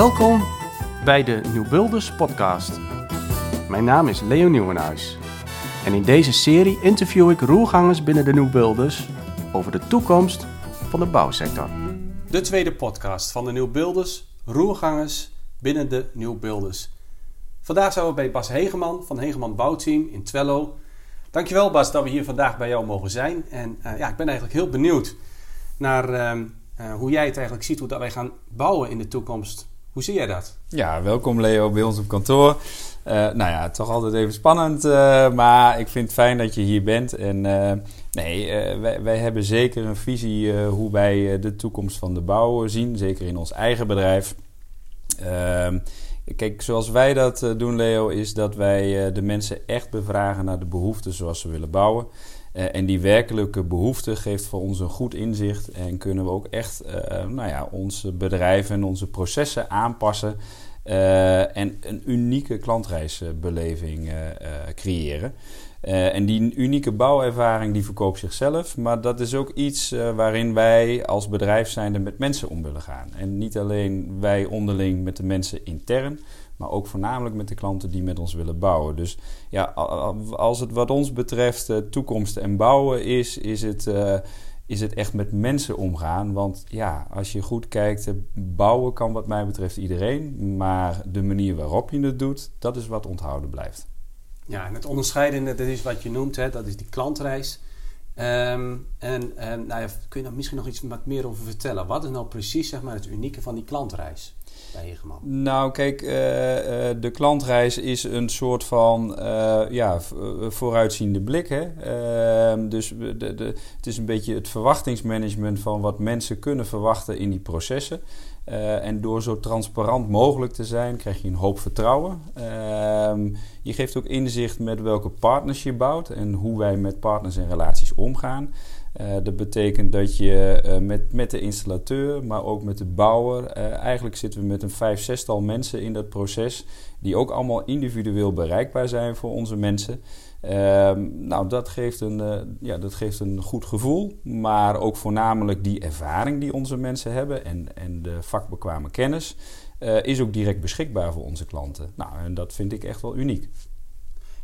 Welkom bij de Nieuw Builders podcast. Mijn naam is Leo Nieuwenhuis. En in deze serie interview ik roergangers binnen de Nieuw Builders over de toekomst van de bouwsector. De tweede podcast van de Nieuw Builders, roergangers binnen de Nieuw Builders. Vandaag zijn we bij Bas Hegeman van Hegeman Bouwteam in Twello. Dankjewel Bas dat we hier vandaag bij jou mogen zijn. En uh, ja, ik ben eigenlijk heel benieuwd naar uh, uh, hoe jij het eigenlijk ziet, hoe dat wij gaan bouwen in de toekomst. Hoe zie jij dat? Ja, welkom Leo bij ons op kantoor. nou ja, toch altijd even spannend, maar ik vind het fijn dat je hier bent. En nee, wij, hebben zeker een visie hoe wij de toekomst van de bouw zien, zeker in ons eigen bedrijf. Ehm, Kijk, zoals wij dat eh, doen, Leo, is dat wij eh, de mensen echt bevragen naar de behoeften zoals ze willen bouwen. Uh, en die werkelijke behoefte geeft voor ons een goed inzicht en kunnen we ook echt uh, nou ja, onze bedrijven en onze processen aanpassen uh, en een unieke klantreisbeleving creëren. Uh, en die unieke bouwervaring die verkoopt zichzelf. Maar dat is ook iets uh, waarin wij als bedrijf zijnde met mensen om willen gaan. En niet alleen wij onderling met de mensen intern. Maar ook voornamelijk met de klanten die met ons willen bouwen. Dus ja, als het wat ons betreft uh, toekomst en bouwen is, is het, is het echt met mensen omgaan. Want ja, als je goed kijkt, bouwen kan wat mij betreft iedereen. Maar de manier waarop je het doet, dat is wat onthouden blijft. Ja, en het onderscheidende, dat is wat je noemt, hè, dat is die klantreis. En en nou ja, kun je daar misschien nog iets wat meer over vertellen? Wat is nou precies zeg maar, het unieke van die klantreis bij? Nou, kijk, uh, uh, de klantreis is een soort van uh, ja, vooruitziende blik. Hè? Ehm, dus de, de, het is een beetje het verwachtingsmanagement van wat mensen kunnen verwachten in die processen. En door zo transparant mogelijk te zijn, krijg je een hoop vertrouwen. Uh, je geeft ook inzicht met welke partners je bouwt en hoe wij met partners en relaties omgaan. Uh, dat betekent dat je met, met de installateur, maar ook met de bouwer, eigenlijk zitten we met een vijf, zestal mensen in dat proces, die ook allemaal individueel bereikbaar zijn voor onze mensen. Um, nou, dat geeft, een, ja, dat geeft een goed gevoel, maar ook voornamelijk die ervaring die onze mensen hebben en, en de vakbekwame kennis is ook direct beschikbaar voor onze klanten. Nou, en dat vind ik echt wel uniek.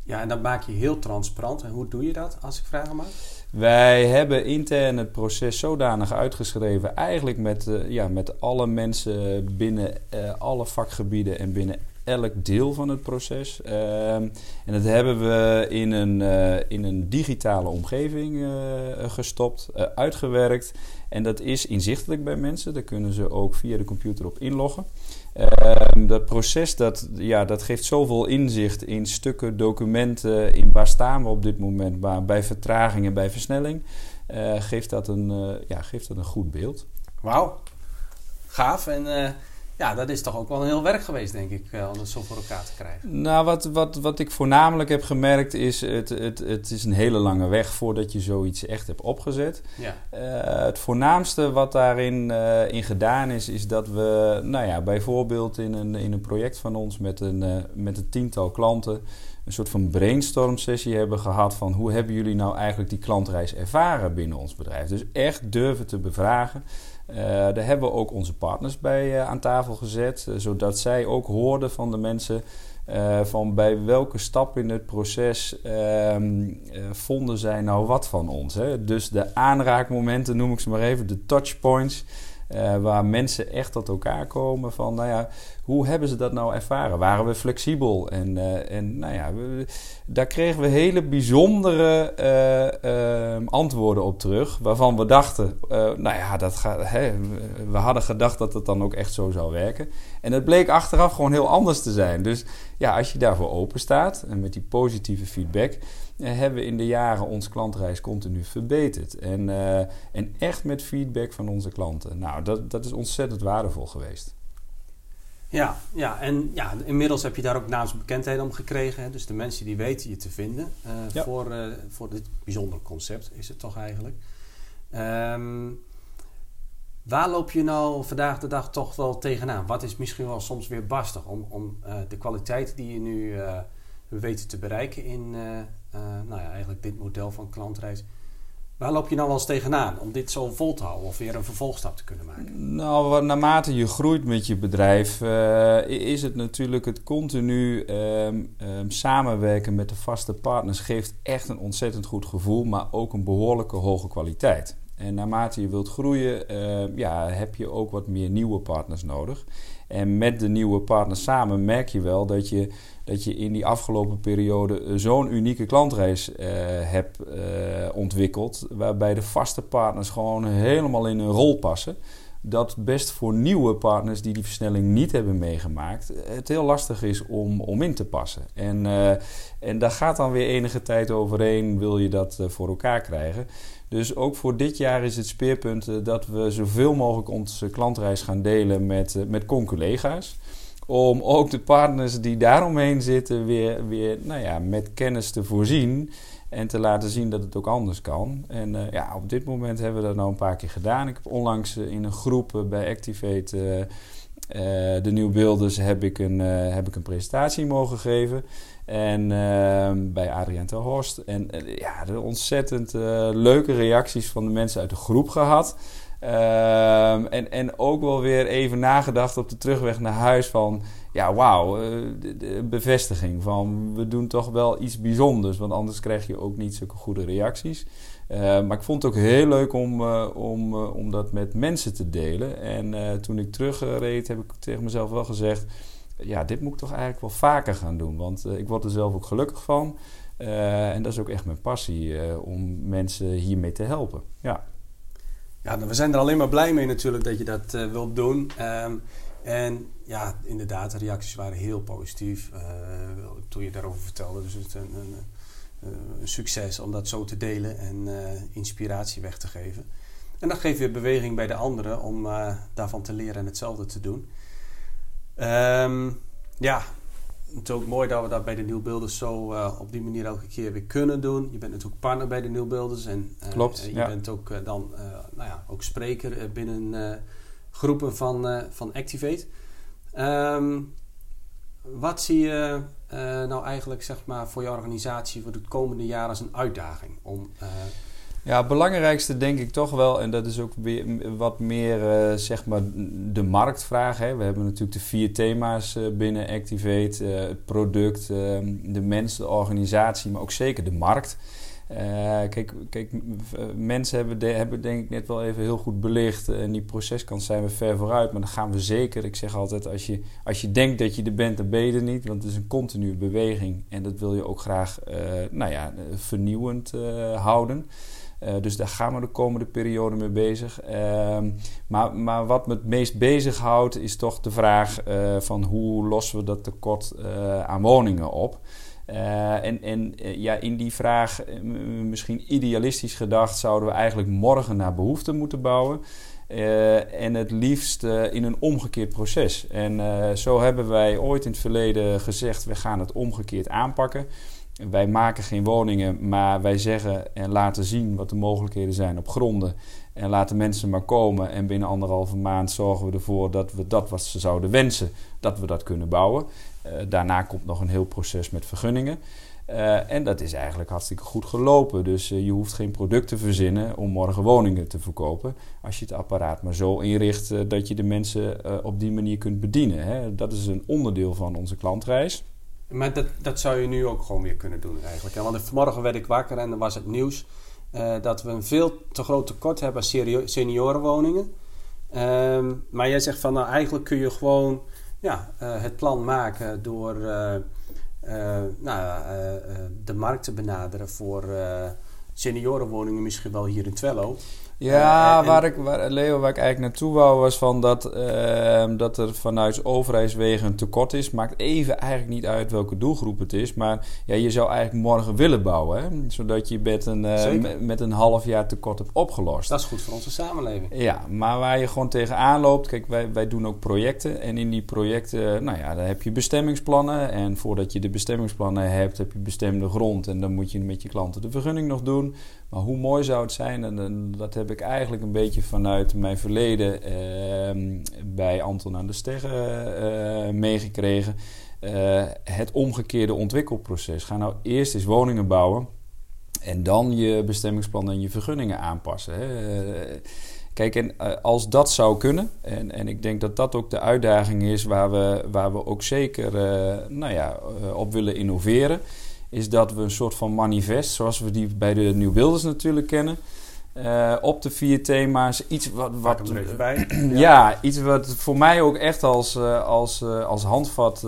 Ja, en dat maak je heel transparant. En hoe doe je dat, als ik vragen mag? Wij hebben intern het proces zodanig uitgeschreven, eigenlijk met, uh, ja, met alle mensen binnen alle vakgebieden en binnen elk deel van het proces. Ehm, en dat hebben we in een, uh, in een digitale omgeving gestopt, uitgewerkt. En dat is inzichtelijk bij mensen. Daar kunnen ze ook via de computer op inloggen. Ehm, dat proces dat, ja, dat geeft zoveel inzicht in stukken, documenten, in waar staan we op dit moment, waar, bij vertraging en bij versnelling, geeft, dat een, ja, geeft dat een goed beeld. Wauw, gaaf. En ja, dat is toch ook wel een heel werk geweest, denk ik, eh, om het zo voor elkaar te krijgen. Nou, wat, wat, wat ik voornamelijk heb gemerkt is... Het, het, het is een hele lange weg voordat je zoiets echt hebt opgezet. Ja. Uh, het voornaamste wat daarin uh, in gedaan is... is dat we, nou ja, bijvoorbeeld in een, in een project van ons... met een, uh, met een tiental klanten... een soort van brainstorm sessie hebben gehad... van hoe hebben jullie nou eigenlijk die klantreis ervaren binnen ons bedrijf. Dus echt durven te bevragen... Uh, daar hebben we ook onze partners bij uh, aan tafel gezet, uh, zodat zij ook hoorden van de mensen van bij welke stap in het proces ehm, vonden zij nou wat van ons. Hè? Dus de aanraakmomenten, noem ik ze maar even, de touchpoints. Uh, waar mensen echt tot elkaar komen van, nou ja, hoe hebben ze dat nou ervaren? Waren we flexibel? En, uh, en nou ja, daar kregen we hele bijzondere uh, antwoorden op terug, waarvan we dachten, nou ja, dat gaat, hè, we hadden gedacht dat het dan ook echt zo zou werken. En het bleek achteraf gewoon heel anders te zijn. Dus ja, als je daarvoor open staat en met die positieve feedback, hebben we in de jaren ons klantreis continu verbeterd. En, uh, en echt met feedback van onze klanten. Nou, dat, dat is ontzettend waardevol geweest. Ja, ja, en ja, inmiddels heb je daar ook naamsbekendheid om gekregen. Hè? Dus de mensen die weten je te vinden uh, ja. voor, uh, voor dit bijzondere concept is het toch eigenlijk. Um, waar loop je nou vandaag de dag toch wel tegenaan? Wat is misschien wel soms weer bastig om, om de kwaliteit die je nu weten te bereiken in nou ja, eigenlijk dit model van klantreis. Waar loop je nou wel eens tegenaan om dit zo vol te houden of weer een vervolgstap te kunnen maken? Nou, naarmate je groeit met je bedrijf, uh, is het natuurlijk het continu um, um, samenwerken met de vaste partners geeft echt een ontzettend goed gevoel, maar ook een behoorlijke hoge kwaliteit. En naarmate je wilt groeien, uh, ja, heb je ook wat meer nieuwe partners nodig. En met de nieuwe partners samen merk je wel dat je, dat je in die afgelopen periode eh, zo'n unieke klantreis uh, hebt uh, ontwikkeld. Waarbij de vaste partners gewoon helemaal in een rol passen. Dat best voor nieuwe partners die die versnelling niet hebben meegemaakt, het heel lastig is om, om in te passen. En, en daar gaat dan weer enige tijd overheen, wil je dat voor elkaar krijgen. Dus ook voor dit jaar is het speerpunt eh, dat we zoveel mogelijk onze klantreis gaan delen met, uh, met collega's. Om ook de partners die daaromheen zitten weer, weer nou ja, met kennis te voorzien. En te laten zien dat het ook anders kan. En uh, ja, op dit moment hebben we dat nou een paar keer gedaan. Ik heb onlangs in een groep bij Activate uh, de nieuwbeelders heb ik, een, heb ik een presentatie mogen geven. En uh, bij Adriaan Horst. En ja, de ontzettend leuke reacties van de mensen uit de groep gehad. Ehm, en, en ook wel weer even nagedacht op de terugweg naar huis van... Ja, wauw, de bevestiging van we doen toch wel iets bijzonders. Want anders krijg je ook niet zulke goede reacties. Uh, maar ik vond het ook heel leuk om, om, om dat met mensen te delen. En toen ik terugreed, heb ik tegen mezelf wel gezegd: ja, dit moet ik toch eigenlijk wel vaker gaan doen. Want ik word er zelf ook gelukkig van. en dat is ook echt mijn passie om mensen hiermee te helpen. Ja. Ja, we zijn er alleen maar blij mee natuurlijk dat je dat wilt doen. Um, en ja, inderdaad, de reacties waren heel positief toen je daarover vertelde. Dus het een, een een succes om dat zo te delen en inspiratie weg te geven. En dan geef je beweging bij de anderen om daarvan te leren en hetzelfde te doen. Um, ja, het is ook mooi dat we dat bij de Nieuwbeelders zo op die manier elke keer weer kunnen doen. Je bent natuurlijk partner bij de Nieuwbeelders en Klopt, je ja. bent ook dan nou ja, ook spreker binnen groepen van, van Activate. Um, wat zie je nou eigenlijk zeg maar, voor je organisatie voor het komende jaar als een uitdaging? Om. Ja, het belangrijkste denk ik toch wel, en dat is ook weer wat meer uh, zeg maar de marktvraag. Hè. We hebben natuurlijk de vier thema's binnen Activate: het product, de mens, de organisatie, maar ook zeker de markt. Kijk, kijk mensen hebben, hebben denk ik net wel even heel goed belicht. En die proceskant zijn we ver vooruit. Maar dan gaan we zeker. Ik zeg altijd, als je, als je denkt dat je er bent, dan ben je er niet. Want het is een continue beweging. En dat wil je ook graag nou ja, vernieuwend houden. Uh, dus daar gaan we de komende periode mee bezig. Uh, maar, maar wat me het meest bezighoudt, is toch de vraag uh, van hoe lossen we dat tekort aan woningen op. En ja, in die vraag, misschien idealistisch gedacht, zouden we eigenlijk morgen naar behoefte moeten bouwen. en het liefst in een omgekeerd proces. En zo hebben wij ooit in het verleden gezegd: we gaan het omgekeerd aanpakken. Wij maken geen woningen, maar wij zeggen en laten zien wat de mogelijkheden zijn op gronden. En laten mensen maar komen. En binnen anderhalve maand zorgen we ervoor dat we dat wat ze zouden wensen, dat we dat kunnen bouwen. Uh, daarna komt nog een heel proces met vergunningen. Uh, en dat is eigenlijk hartstikke goed gelopen. Dus uh, je hoeft geen product te verzinnen om morgen woningen te verkopen. Als je het apparaat maar zo inricht dat je de mensen op die manier kunt bedienen. Hè. Dat is een onderdeel van onze klantreis. Maar dat, dat zou je nu ook gewoon weer kunnen doen eigenlijk. Want vanmorgen werd ik wakker en dan was het nieuws uh, dat we een veel te groot tekort hebben aan seniorenwoningen. Um, maar jij zegt van nou eigenlijk kun je gewoon ja, uh, het plan maken door uh, nou, de markt te benaderen voor seniorenwoningen, misschien wel hier in Twello. Ja, uh, waar ik, waar, Leo, waar ik eigenlijk naartoe wou, was van dat, uh, dat er vanuit overheidswegen een tekort is. Maakt even eigenlijk niet uit welke doelgroep het is. Maar ja, je zou eigenlijk morgen willen bouwen. Hè? Zodat je met een, uh, met een half jaar tekort hebt opgelost. Dat is goed voor onze samenleving. Ja, maar waar je gewoon tegenaan loopt. Kijk, wij, wij doen ook projecten. En in die projecten, nou ja, dan heb je bestemmingsplannen. En voordat je de bestemmingsplannen hebt, heb je bestemde grond. En dan moet je met je klanten de vergunning nog doen. Maar hoe mooi zou het zijn, en, dat heb ik eigenlijk een beetje vanuit mijn verleden uh, bij Anton aan de Steggen uh, meegekregen. Uh, het omgekeerde ontwikkelproces. Ga nou eerst eens woningen bouwen. en dan je bestemmingsplan en je vergunningen aanpassen. Hè. Kijk, en als dat zou kunnen, en, en ik denk dat dat ook de uitdaging is waar we, waar we ook zeker nou ja, op willen innoveren, is dat we een soort van manifest, zoals we die bij de Nieuwbeelders natuurlijk kennen, uh, op de vier thema's. Iets wat. wat bij. ja. iets wat voor mij ook echt als, uh, als, uh, als handvat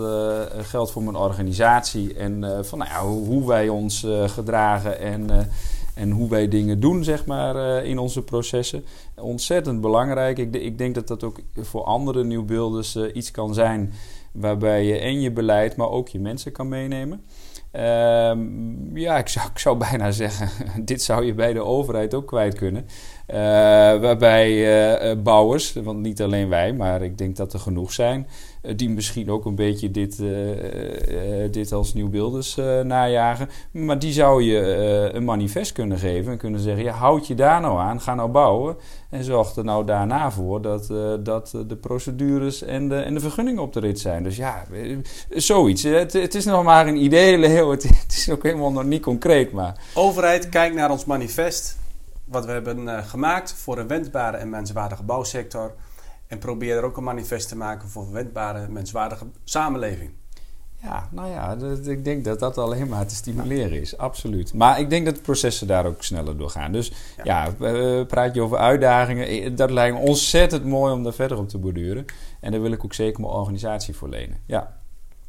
geldt voor mijn organisatie. En van nou ja, hoe, hoe wij ons gedragen en, en hoe wij dingen doen, zeg maar, in onze processen. Ontzettend belangrijk. Ik, ik denk dat dat ook voor andere nieuwbeelders iets kan zijn. Waarbij je en je beleid, maar ook je mensen kan meenemen. Um, ja, ik zou, bijna zeggen, dit zou je bij de overheid ook kwijt kunnen. Uh, waarbij uh, bouwers, want niet alleen wij, maar ik denk dat er genoeg zijn, die misschien ook een beetje dit, dit als nieuwbeelders najagen. Maar die zou je een manifest kunnen geven en kunnen zeggen: ja, houd je daar nou aan, ga nou bouwen. En zorg er nou daarna voor dat, dat de procedures en de, en de vergunningen op de rit zijn. Dus ja, zoiets. Het, het, is nog maar een idee, Leo. Het, is ook helemaal nog niet concreet. Maar... Overheid, kijk naar ons manifest wat we hebben gemaakt voor een wendbare en menswaardige bouwsector. En probeer er ook een manifest te maken voor een wendbare, menswaardige samenleving. Ja, nou ja, ik denk dat dat alleen maar te stimuleren is, absoluut. Maar ik denk dat de processen daar ook sneller door gaan. Dus ja, ja praat je over uitdagingen. Eh, dat lijkt me ontzettend mooi om daar verder op te borduren. En daar wil ik ook zeker mijn organisatie voor lenen. Ja.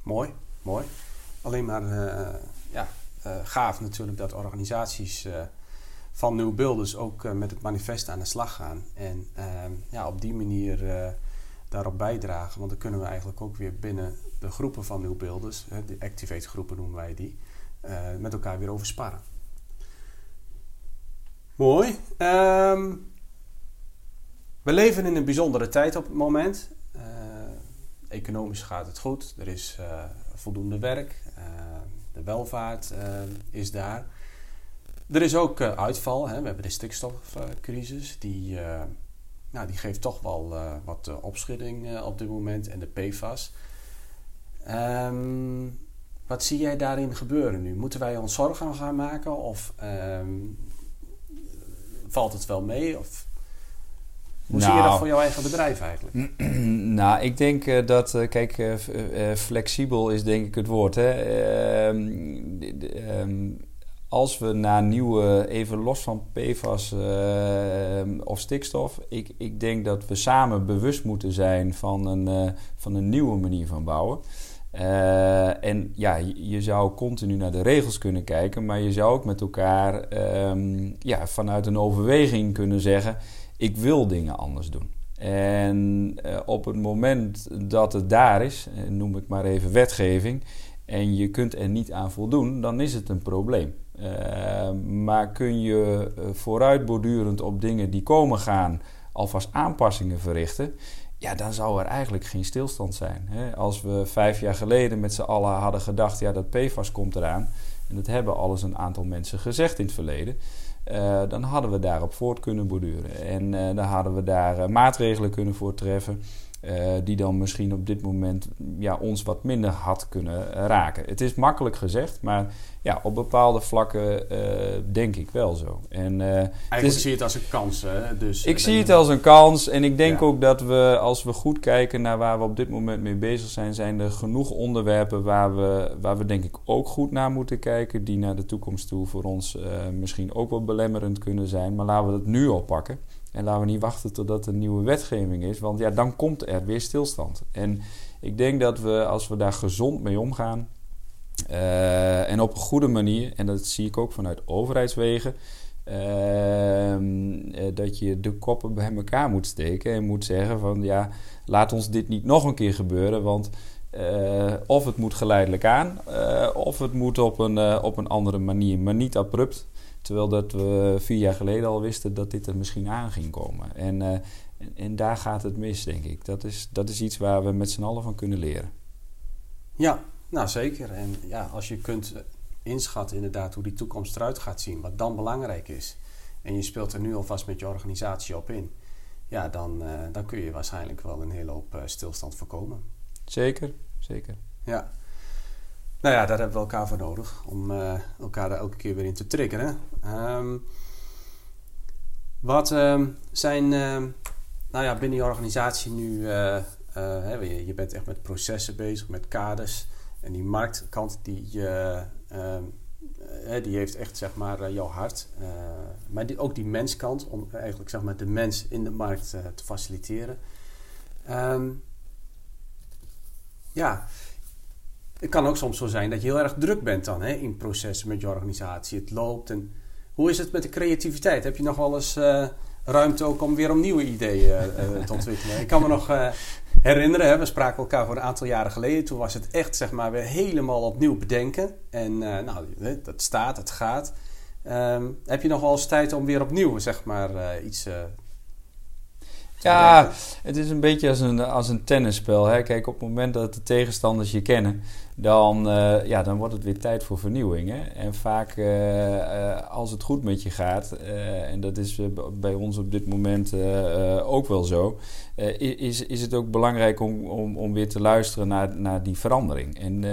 Mooi, mooi. Alleen maar uh, ja, uh, gaaf natuurlijk dat organisaties van Nieuwbeelders ook uh, met het manifest aan de slag gaan. En uh, ja, op die manier uh, daarop bijdragen. Want dan kunnen we eigenlijk ook weer binnen de groepen van Nieuwbeelders, de Activate groepen noemen wij die, met elkaar weer over sparren. Mooi. Um, we leven in een bijzondere tijd op het moment. economisch gaat het goed. Er is voldoende werk. de welvaart is daar. Er is ook uh, uitval. Hè. We hebben de stikstofcrisis. die, uh, nou, die geeft toch wel uh, wat opschudding op dit moment. En de PFAS. Um, wat zie jij daarin gebeuren nu? Moeten wij ons zorgen gaan maken? Of um, valt het wel mee? Of hoe nou, zie je dat nou. voor jouw eigen bedrijf eigenlijk? nou, ik denk dat, kijk, flexibel is denk ik het woord. Hè. Um, als we naar nieuwe, even los van PFAS uh, of stikstof, ik, ik denk dat we samen bewust moeten zijn van een, uh, van een nieuwe manier van bouwen. Uh, en ja, je zou continu naar de regels kunnen kijken, maar je zou ook met elkaar um, ja, vanuit een overweging kunnen zeggen: ik wil dingen anders doen. En op het moment dat het daar is, noem ik maar even wetgeving, en je kunt er niet aan voldoen, dan is het een probleem. Uh, maar kun je uh, vooruitbordurend op dingen die komen gaan alvast aanpassingen verrichten, ja, dan zou er eigenlijk geen stilstand zijn. Hè? Als we vijf jaar geleden met z'n allen hadden gedacht, ja, dat PFAS komt eraan, en dat hebben alles een aantal mensen gezegd in het verleden, uh, dan hadden we daarop voort kunnen borduren. En dan hadden we daar maatregelen kunnen voor treffen. Uh, die dan misschien op dit moment ja, ons wat minder had kunnen raken. Het is makkelijk gezegd, maar ja, op bepaalde vlakken uh, denk ik wel zo. En, uh, Eigenlijk zie je het als een kans. Hè? Dus, ik zie het als een kans en ik denk ja. ook dat we, als we goed kijken naar waar we op dit moment mee bezig zijn, zijn er genoeg onderwerpen waar we, waar we denk ik ook goed naar moeten kijken, die naar de toekomst toe voor ons misschien ook wel belemmerend kunnen zijn. Maar laten we dat nu al pakken. En laten we niet wachten totdat er nieuwe wetgeving is, want ja, dan komt er weer stilstand. En ik denk dat we, als we daar gezond mee omgaan uh, en op een goede manier, en dat zie ik ook vanuit overheidswegen, uh, dat je de koppen bij elkaar moet steken en moet zeggen van ja, laat ons dit niet nog een keer gebeuren, want uh, of het moet geleidelijk aan, of het moet op een, op een andere manier, maar niet abrupt. Terwijl dat we vier jaar geleden al wisten dat dit er misschien aan ging komen. En, uh, en, en, daar gaat het mis, denk ik. Dat is, dat is iets waar we met z'n allen van kunnen leren. Ja, nou zeker. En ja, als je kunt inschatten inderdaad hoe die toekomst eruit gaat zien, wat dan belangrijk is. En je speelt er nu alvast met je organisatie op in. Ja, dan, uh, dan kun je waarschijnlijk wel een hele hoop uh, stilstand voorkomen. Zeker, zeker. Ja. Nou ja, daar hebben we elkaar voor nodig om elkaar er elke keer weer in te triggeren. Ehm, wat ehm, zijn, ehm, nou ja, binnen je organisatie nu, hè, je, je, bent echt met processen bezig, met kaders. En die marktkant, die, die heeft echt zeg maar jouw hart. maar die, ook die menskant, om eigenlijk zeg maar de mens in de markt te faciliteren. ja, het kan ook soms zo zijn dat je heel erg druk bent dan hè, in processen met je organisatie. Het loopt. En hoe is het met de creativiteit? Heb je nog wel eens uh, ruimte ook om weer om nieuwe ideeën uh, te ontwikkelen? Ik kan me nog herinneren, hè, we spraken elkaar voor een aantal jaren geleden. Toen was het echt zeg maar weer helemaal opnieuw bedenken. En nou, dat staat, het gaat. Um, heb je nog wel eens tijd om weer opnieuw zeg maar iets ja, het is een beetje als een, als een tennisspel. Hè? Kijk, op het moment dat de tegenstanders je kennen, dan, uh, ja, dan wordt het weer tijd voor vernieuwing. Hè? En vaak uh, uh, als het goed met je gaat, en dat is bij ons op dit moment ook wel zo, is, is het ook belangrijk om, om, om weer te luisteren naar, naar die verandering. En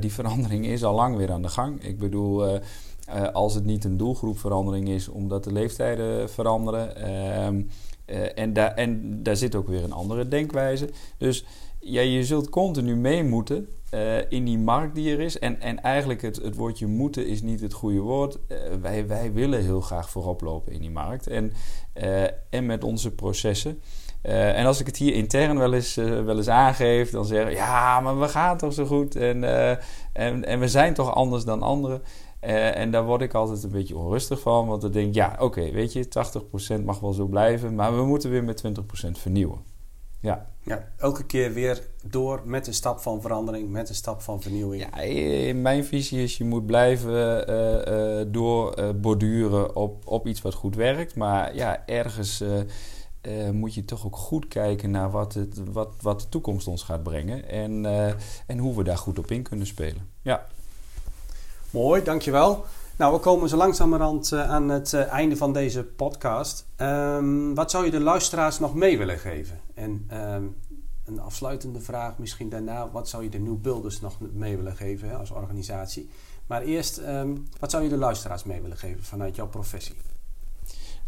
die verandering is al lang weer aan de gang. Ik bedoel. als het niet een doelgroepverandering is, omdat de leeftijden veranderen, ehm, uh, en, daar, en daar zit ook weer een andere denkwijze. Dus ja, je zult continu mee moeten uh, in die markt die er is. En, en eigenlijk het, het woordje moeten is niet het goede woord. Uh, wij, wij willen heel graag voorop lopen in die markt. En, en met onze processen. en als ik het hier intern wel eens, wel eens aangeef, dan zeggen ja, maar we gaan toch zo goed. En, en, en we zijn toch anders dan anderen. Uh, en daar word ik altijd een beetje onrustig van. Want dan denk ik, ja, oké, weet je, 80% mag wel zo blijven. Maar we moeten weer met 20% vernieuwen. Ja. ja, elke keer weer door met een stap van verandering, met een stap van vernieuwing. Ja, in mijn visie is je moet blijven uh, uh, doorborduren op, op iets wat goed werkt. Maar ja, ergens moet je toch ook goed kijken naar wat, het, wat, wat de toekomst ons gaat brengen. En, en hoe we daar goed op in kunnen spelen. Ja. Mooi, dankjewel. Nou, we komen zo langzamerhand uh, aan het uh, einde van deze podcast. Um, wat zou je de luisteraars nog mee willen geven? En um, een afsluitende vraag misschien daarna. Wat zou je de New Builders nog mee willen geven als organisatie? Maar eerst, um, wat zou je de luisteraars mee willen geven vanuit jouw professie?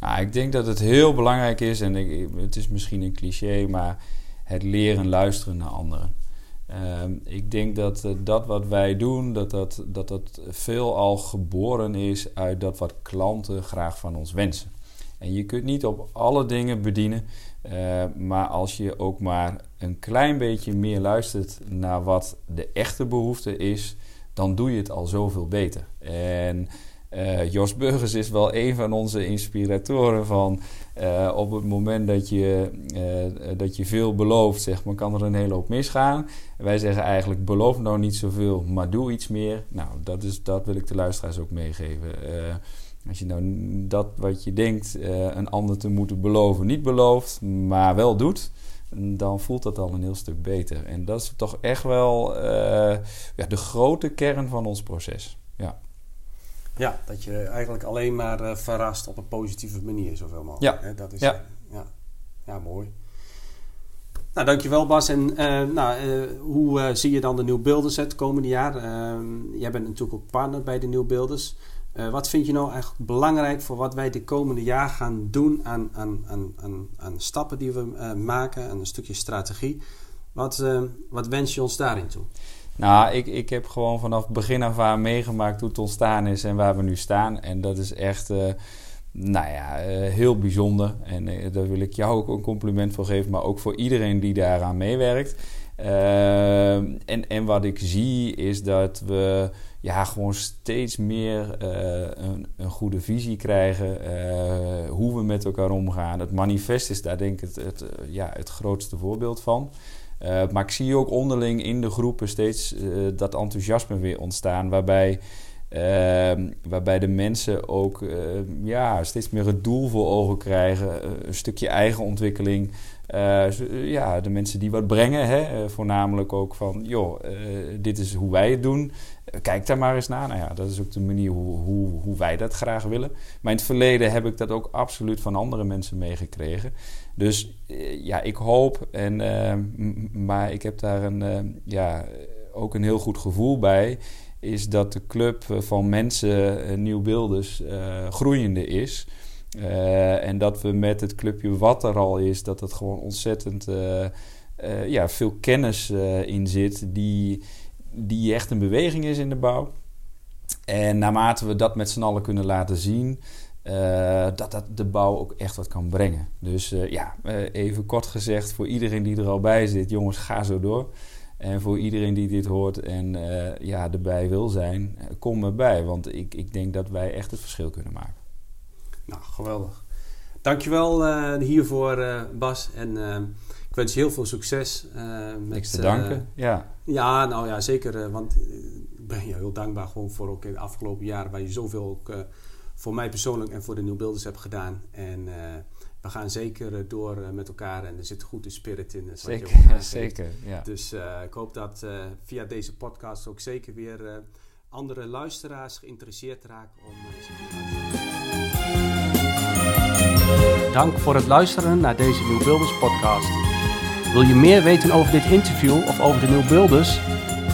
Nou, ik denk dat het heel belangrijk is, en ik, het is misschien een cliché, maar het leren luisteren naar anderen. Ehm, ik denk dat uh, dat wat wij doen, dat dat, dat dat veelal geboren is uit dat wat klanten graag van ons wensen. En je kunt niet op alle dingen bedienen, uh, maar als je ook maar een klein beetje meer luistert naar wat de echte behoefte is, dan doe je het al zoveel beter. En uh, Jos Burgers is wel een van onze inspiratoren van uh, op het moment dat je, uh, dat je veel belooft, zeg maar, kan er een hele hoop misgaan. wij zeggen eigenlijk, beloof nou niet zoveel, maar doe iets meer. Nou, dat, is, dat wil ik de luisteraars ook meegeven. als je nou dat wat je denkt een ander te moeten beloven niet belooft, maar wel doet, dan voelt dat al een heel stuk beter. En dat is toch echt wel ja, de grote kern van ons proces. Ja. Ja, dat je eigenlijk alleen maar uh, verrast op een positieve manier, zoveel mogelijk. Ja. Dat is, ja. ja. ja. mooi. Nou, dankjewel Bas. En uh, nou, uh, hoe zie je dan de Nieuw Builders het komende jaar? Ehm, jij bent natuurlijk ook partner bij de Nieuw Builders. wat vind je nou eigenlijk belangrijk voor wat wij de komende jaar gaan doen aan, aan, aan, aan, aan stappen die we maken, en een stukje strategie? Wat, wat wens je ons daarin toe? Nou, ik, ik heb gewoon vanaf begin af aan meegemaakt hoe het ontstaan is en waar we nu staan. En dat is echt, uh, nou ja, uh, heel bijzonder. En uh, daar wil ik jou ook een compliment voor geven, maar ook voor iedereen die daaraan meewerkt. en, en wat ik zie is dat we ja, gewoon steeds meer een, een, goede visie krijgen. hoe we met elkaar omgaan. Het manifest is daar denk ik het ja, het grootste voorbeeld van. Uh, maar ik zie ook onderling in de groepen steeds uh, dat enthousiasme weer ontstaan, waarbij, uh, waarbij de mensen ook ja, steeds meer het doel voor ogen krijgen, een stukje eigen ontwikkeling. Ja, de mensen die wat brengen, hè, voornamelijk ook van, joh, dit is hoe wij het doen. Kijk daar maar eens naar. Nou ja, dat is ook de manier hoe, hoe, hoe wij dat graag willen. Maar in het verleden heb ik dat ook absoluut van andere mensen meegekregen. Dus eh, ja, ik hoop, en, uh, maar ik heb daar een, uh, ja, ook een heel goed gevoel bij, is dat de club van mensen, nieuwbeelders, groeiende is. En dat we met het clubje wat er al is, dat het gewoon ontzettend ja, veel kennis in zit, die, die echt een beweging is in de bouw. En naarmate we dat met z'n allen kunnen laten zien, dat dat de bouw ook echt wat kan brengen. Dus ja, even kort gezegd, voor iedereen die er al bij zit, jongens, ga zo door. En voor iedereen die dit hoort en ja, erbij wil zijn, kom erbij. Want ik, ik denk dat wij echt het verschil kunnen maken. Nou, geweldig. Dankjewel hiervoor, Bas. En ik wens je heel veel succes. met, Niks te danken, ja. Ja, nou ja, zeker. want ik ben je heel dankbaar gewoon voor ook in de afgelopen jaren... waar je zoveel ook voor mij persoonlijk en voor de Nieuwbeelders heb gedaan. En uh, we gaan zeker eh, door uh, met elkaar en er zit goed de spirit in. Zeker, zeker. Ja. Dus ik hoop dat via deze podcast ook zeker weer andere luisteraars geïnteresseerd raken om Dank voor het luisteren naar deze Nieuwbeelders podcast. Wil je meer weten over dit interview of over de Nieuwbeelders?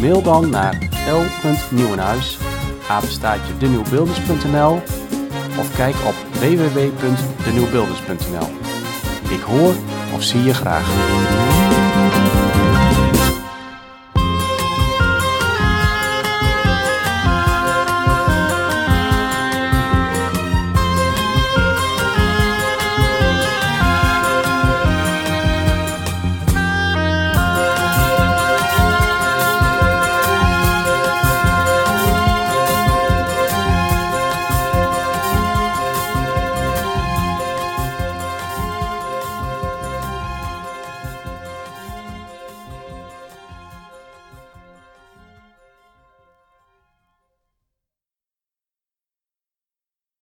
Mail dan naar l.nieuwenhuis, of kijk op www.denieuwbeelders.nl. Ik hoor of zie je graag.